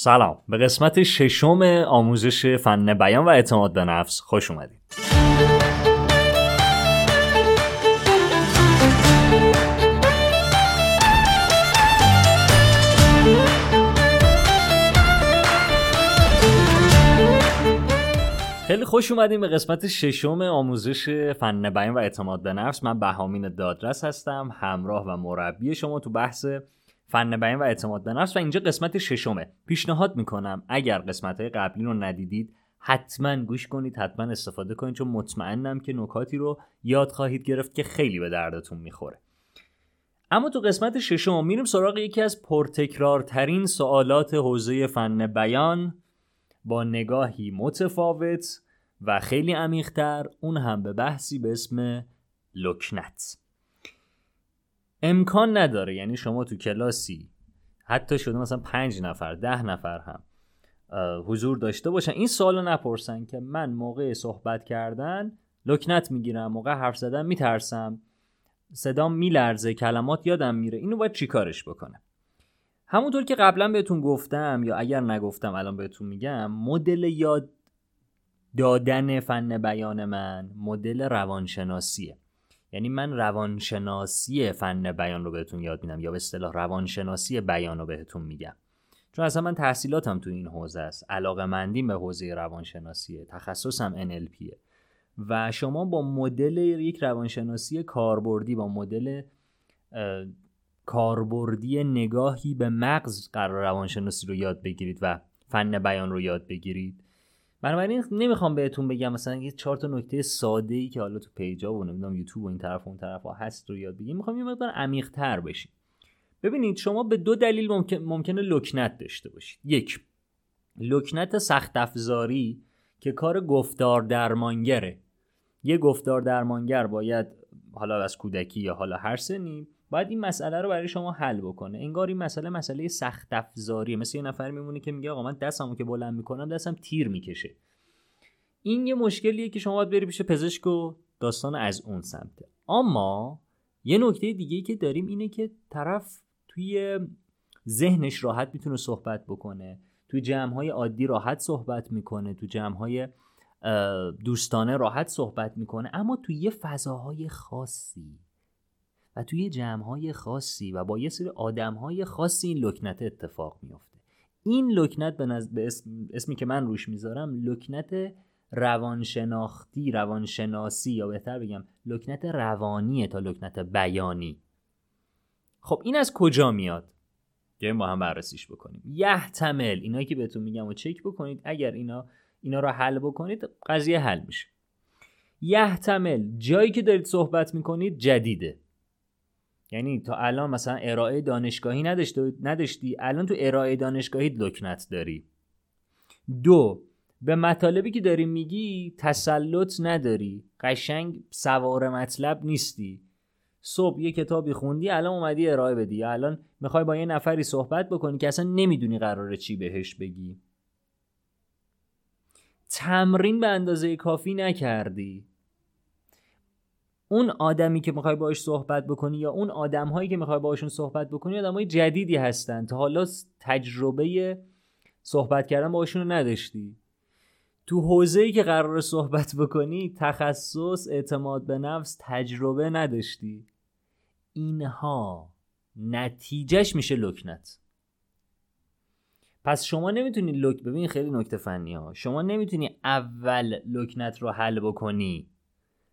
سلام. به قسمت ششم آموزش فن بیان و اعتماد به نفس خوش اومدید. خیلی خوش اومدیم به قسمت ششم آموزش فن بیان و اعتماد به نفس. من بهامین دادرس هستم همراه و مربی شما تو بحث فن بیان و اعتماد به نفس. و اینجا قسمت ششمه. پیشنهاد می‌کنم اگر قسمت های قبلی رو ندیدید حتما گوش کنید حتما استفاده کنید چون مطمئنم که نکاتی رو یاد خواهید گرفت که خیلی به دردتون می‌خوره. اما تو قسمت ششم میریم سراغ یکی از پرتکرارترین سوالات حوزه فن بیان. با نگاهی متفاوت و خیلی عمیقتر اون هم به بحثی به اسم لکنت. امکان نداره. یعنی شما تو کلاسی حتی شده مثلا پنج نفر ده نفر هم حضور داشته باشن. این سوالو نپرسن که من موقع صحبت کردن لکنت می‌گیرم موقع حرف زدن میترسم. صدام میلرزه کلمات یادم میره. اینو باید چیکارش بکنه همونطور که قبلا بهتون گفتم یا اگر نگفتم الان بهتون میگم مدل یاد دادن فن بیان من مدل روانشناسیه. یعنی من روانشناسی فن بیان رو بهتون یاد میدم یا به اصطلاح روانشناسی بیان رو بهتون میگم. چون اصلا من تحصیلاتم تو این حوزه است. علاقه مندیم به حوزه روانشناسیه تخصصم NLPه و شما با مدل یک روانشناسی کاربردی با مدل کاربردی نگاهی به مغز قرار روانشناسی رو یاد بگیرید و فن بیان رو یاد بگیرید. بنابراین نمی‌خوام بهتون بگم مثلا یه چهار تا نکته ساده ای که حالا تو پیجا و نمی‌دونم یوتیوب و این طرف و اون طرف ها هست رو یاد بگیریم. می‌خوام یه مقدار عمیق تر بشیم. ببینید شما به دو دلیل ممکن ممکنه لکنت داشته باشید. یک لکنت سخت افزاری که کار گفتار درمانگره. یه گفتار درمانگر باید حالا از کودکی یا حالا هر سنی باید این مسئله رو برای شما حل بکنه. انگار این مسئله مسئله سخت افزاریه. مثل یه نفر میمونه که میگه آقا من دستمو که بلند می‌کنم دستم تیر می‌کشه. این یه مشکلیه که شما باید بری پیش پزشک و داستان از اون سمته. اما یه نکته دیگه که داریم اینه که طرف توی ذهنش راحت می‌تونه صحبت بکنه. توی جمعهای عادی راحت صحبت می‌کنه. تو جمعهای دوستانه راحت صحبت می‌کنه. اما توی یه فضاهای خاصی و توی جمعهای خاصی و با یه سری آدمهای خاصی این لکنت اتفاق میافته. این لکنت به, نز... به اسم... اسمی که من روش می‌ذارم لکنت روانشناختی روانشناسی یا بهتر بگم لکنت روانیه تا لکنت بیانی. خب این از کجا میاد؟ بیایم با هم بررسیش بکنیم. یحتمل اینایی که بهتون میگم و چک بکنید اگر اینا اینا رو حل بکنید قضیه حل میشه. یحتمل جایی که دارید صحبت می‌کنید جدیده. یعنی تا الان مثلا ارائه دانشگاهی نداشتی, نداشتی؟ الان تو ارائه دانشگاهی لکنت داری. دو به مطالبی که داری میگی تسلط نداری. قشنگ سوار مطلب نیستی. صبح یه کتابی خوندی الان اومدی ارائه بدی. الان می‌خوای با یه نفری صحبت بکنی که اصلا نمی‌دونی قراره چی بهش بگی. تمرین به اندازه کافی نکردی. اون آدمی که می‌خوای باش صحبت بکنی یا اون آدم هایی که می‌خوای باشون صحبت بکنی آدم های جدیدی هستن. تا حالا تجربه صحبت کردن باشون رو نداشتی. تو حوزه ای که قرار صحبت بکنی تخصص اعتماد به نفس تجربه نداشتی. اینها نتیجهش میشه لکنت. پس شما نمی‌تونی لک ببین خیلی نکته فنی ها شما نمی‌تونی اول لکنت رو حل بکنی.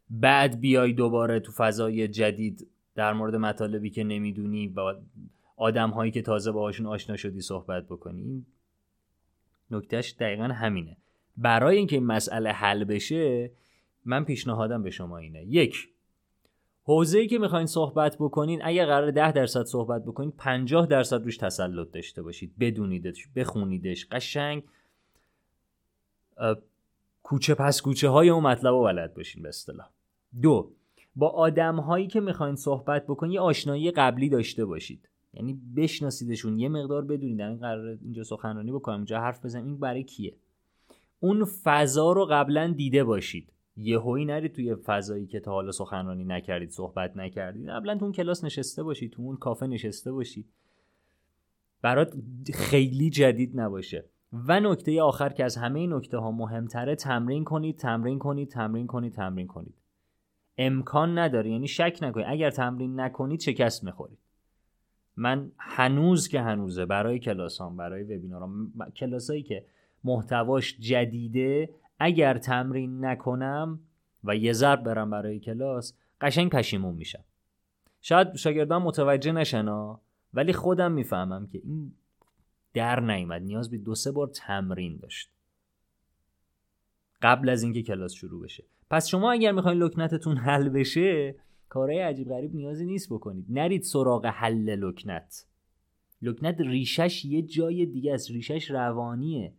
بعد بیای دوباره تو فضای جدید در مورد مطالبی که نمی‌دونی با آدم هایی که تازه باهاشون آشنا شدی صحبت بکنی؟ نکتهش دقیقا همینه. برای اینکه این مسئله حل بشه من پیشنهادم به شما اینه. یک حوزه ای که می‌خواین صحبت بکنین اگر قرار ده درصد صحبت بکنین 50 درصد روش تسلط داشته باشید. بدونیدش بخونیدش. قشنگ کوچه پس کوچه های اون مطلب رو بلد باشین به اصطلاح. دو با آدم هایی که می‌خواین صحبت بکنین یه آشنایی قبلی داشته باشید. یعنی بشناسیدشون یه مقدار بدونید. این قرار اینجا سخنرانی بکنم اینجا حرف بزنم این برای کیه؟ اون فضا رو قبلا دیده باشید. یهویی نرید توی فضایی که تا حالا سخنرانی نکردید صحبت نکردید. قبلا تو اون کلاس نشسته باشید تو اون کافه نشسته باشید. برات خیلی جدید نباشه. و نکته آخر که از همه نکته ها مهمتره تمرین کنید تمرین کنید تمرین کنید تمرین کنید. امکان نداره یعنی شک نکنید. اگر تمرین نکنید شکست می‌خورید. من هنوز که هنوزه برای کلاسام برای وبینارام کلاسایی که محتواش جدیده اگر تمرین نکنم و یه ضرب برم برای کلاس قشنگ پشیمون میشم. شاید شاگردان متوجه نشنا ولی خودم می‌فهمم که این در نیامد. نیاز به دو سه بار تمرین داشت. قبل از اینکه کلاس شروع بشه. پس شما اگر می‌خواین لکنتتون حل بشه کارهای عجیب غریب نیازی نیست بکنید. نرید سراغ حل لکنت. لکنت ریشش یه جای دیگه است. ریشش روانیه.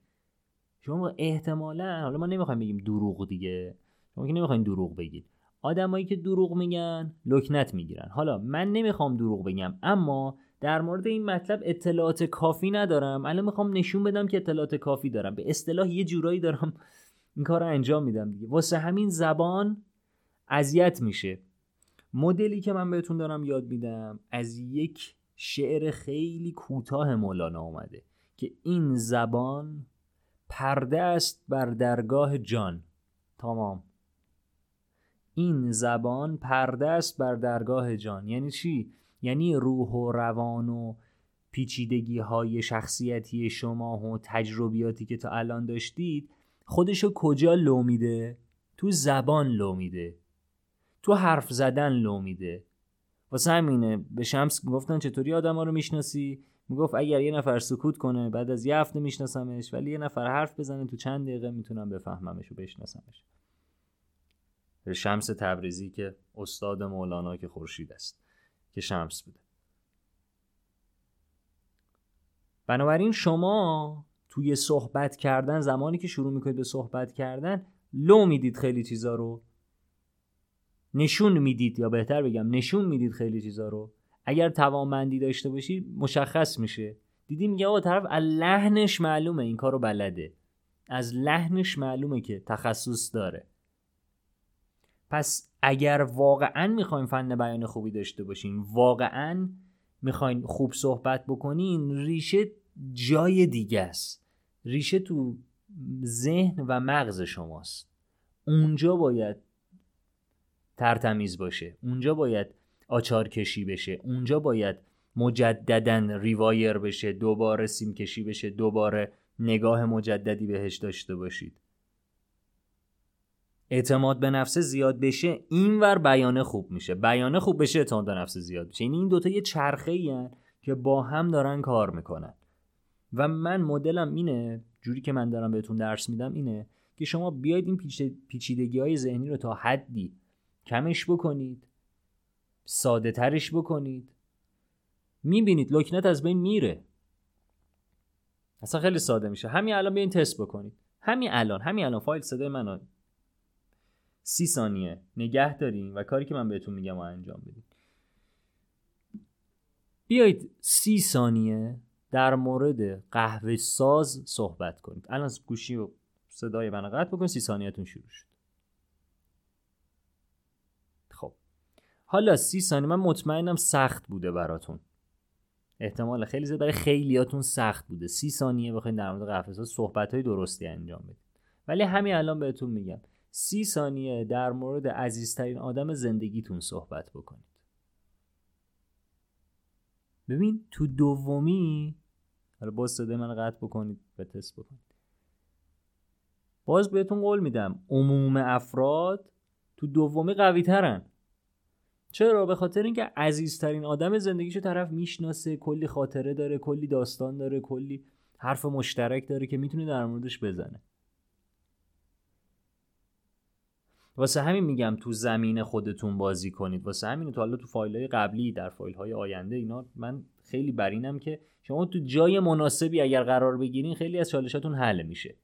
شما احتمالا حالا ما نمی‌خوایم بگیم دروغ دیگه. شما که نمی‌خواین دروغ بگید. آدمایی که دروغ میگن لکنت می‌گیرن. حالا من نمی‌خوام دروغ بگم اما در مورد این مطلب اطلاعات کافی ندارم. الان می‌خوام نشون بدم که اطلاعات کافی دارم. به اصطلاح یه جورایی دارم این کار رو انجام میدم دیگه. واسه همین زبان اذیت میشه. مدلی که من بهتون دارم یاد میدم از یک شعر خیلی کوتاه مولانا اومده که این زبان پرده است بر درگاه جان. تمام. این زبان پرده است بر درگاه جان. یعنی چی؟ یعنی روح و روان و پیچیدگی های شخصیتی شما و تجربیاتی که تا الان داشتید خودشو کجا لو میده؟ تو زبان لو میده. تو حرف زدن لو میده. واسه همینه به شمس گفتن چطوری آدم ها رو می‌شناسی؟ می‌گفت اگر یه نفر سکوت کنه بعد از یه هفته میشناسمش ولی یه نفر حرف بزنه تو چند دقیقه می‌تونم بفهممش و بشناسمش. شمس تبریزی که استاد مولانا که خورشید است. که شمس بوده. بنابراین شما توی صحبت کردن زمانی که شروع می‌کنید به صحبت کردن لو می‌دید خیلی چیزا رو. نشون می‌دید یا بهتر بگم نشون می‌دید خیلی چیزا رو. اگر توانمندی داشته باشی مشخص میشه. دیدی میگه آقا طرف از لحنش معلومه این کارو بلده. از لحنش معلومه که تخصص داره. پس اگر واقعا می‌خواین فن بیان خوبی داشته باشین واقعا می‌خواین خوب صحبت بکنین ریشه جای دیگه است. ریشه تو ذهن و مغز شماست. اونجا باید ترتمیز باشه. اونجا باید آچار کشی بشه. اونجا باید مجددا ریوایر بشه. دوباره سیم کشی بشه. دوباره نگاه مجددی بهش داشته باشید. اعتماد به نفس زیاد بشه اینور بیانه خوب میشه. بیانه خوب بشه اعتماد به نفس زیاد بشه. یعنی این دوتا یه چرخه ای که با هم دارن کار می‌کنن. و من مدلم اینه جوری که من دارم بهتون درس میدم اینه که شما بیاید این پیچیدگی های ذهنی رو تا حدی کمش بکنید ساده ترش بکنید. می‌بینید لکنت از بین میره. اصلا خیلی ساده میشه. همین الان بیاین تست بکنید. همین الان همین الان فایل صدای منو سی ثانیه. نگه داریم و کاری که من بهتون میگم و انجام بدید بیایید سی ثانیه در مورد قهوه ساز صحبت کنید. الان گوشی و صدای من قطع بکنید سی ثانیهتون شروع شد. خب. حالا سی ثانیه من مطمئنم سخت بوده براتون. احتمال خیلی زیاد برای خیلیاتون سخت بوده. سی ثانیه بخواید در مورد قهوه ساز صحبت های درستی انجام بدید ولی همین الان بهتون میگم. سی ثانیه در مورد عزیزترین آدم زندگیتون صحبت بکنید. ببین تو دومی حالا باز صدای من قطع بکنید به تست بکنید. باز بهتون قول میدم عموم افراد تو دومی قوی ترن. چرا؟ به خاطر اینکه عزیزترین آدم زندگیشو طرف می‌شناسه کلی خاطره داره کلی داستان داره کلی حرف مشترک داره که می‌تونه در موردش بزنه. واسه همین میگم تو زمین خودتون بازی کنید. واسه همین تو حالا تو فایل های قبلی در فایل های آینده اینا من خیلی برینم که شما تو جای مناسبی اگر قرار بگیرین خیلی از چالشاتون حل میشه.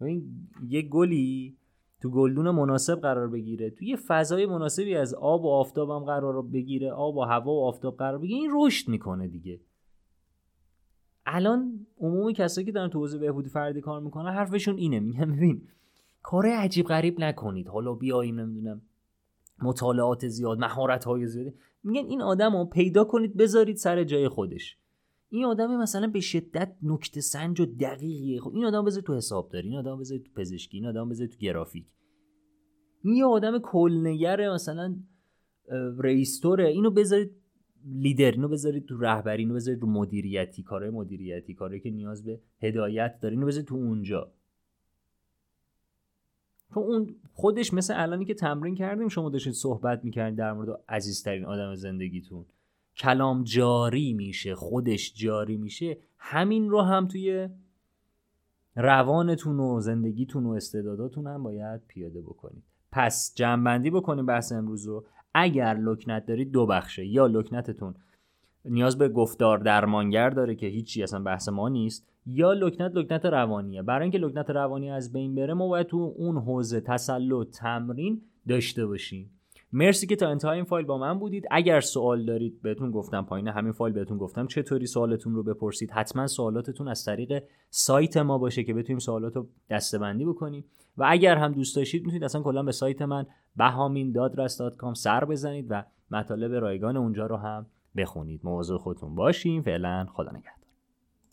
این یه گلی تو گلدون مناسب قرار بگیره تو یه فضای مناسبی از آب و آفتاب هم قرار بگیره آب و هوا و آفتاب قرار بگیره این رشد می‌کنه دیگه. الان عموم کسایی که دارن تو حوزه بهبودی فردی کار می‌کنن حرفشون اینه. میگن ببین کار عجیب غریب نکنید. حالا بیاییم نمی‌دونم مطالعات زیاد مهارت های زیاد میگن این آدم رو پیدا کنید بذارید سر جای خودش. این آدم مثلا به شدت نکته سنج و دقیقیه. خب این آدم بذارید تو حسابداری این آدم بذارید تو پزشکی این آدم بذارید تو گرافیک. این یه آدم کلنگره مثلا رئیستوره اینو بذارید لیدر اینو بذارید تو رهبری اینو بذارید تو مدیریتی کارهای مدیریتی کارهایی که نیاز به هدایت داره اینو بذارید تو اونجا. تو اون خودش مثل الانی که تمرین کردیم شما داشتید صحبت می‌کردید در مورد عزیزترین آدم زندگیتون. کلام جاری میشه خودش جاری میشه. همین رو هم توی روانتون و زندگیتون و استعداداتون هم باید پیاده بکنید. پس جمعبندی بکنیم بحث امروز رو. اگر لکنت دارید دو بخشه. یا لکنتتون نیاز به گفتار درمانگر داره که هیچی اصلا بحث ما نیست. یا لکنت لکنت روانیه. برای اینکه لکنت روانی از بین بره ما باید تو اون حوزه تسلط تمرین داشته باشیم. مرسی که تا انتهای این فایل با من بودید. اگر سوال دارید بهتون گفتم پایین همین فایل بهتون گفتم. چطوری سوالتون رو بپرسید حتما سوالاتتون از طریق سایت ما باشه که بتونیم سوالات رو دستبندی بکنیم. و اگر هم دوست داشتید می‌تونید اصلا کلا به سایت من بهامین سر بزنید و مطالب رایگان اونجا رو هم بخونید. مواظب خودتون باشیم فعلا خدا نگهدار.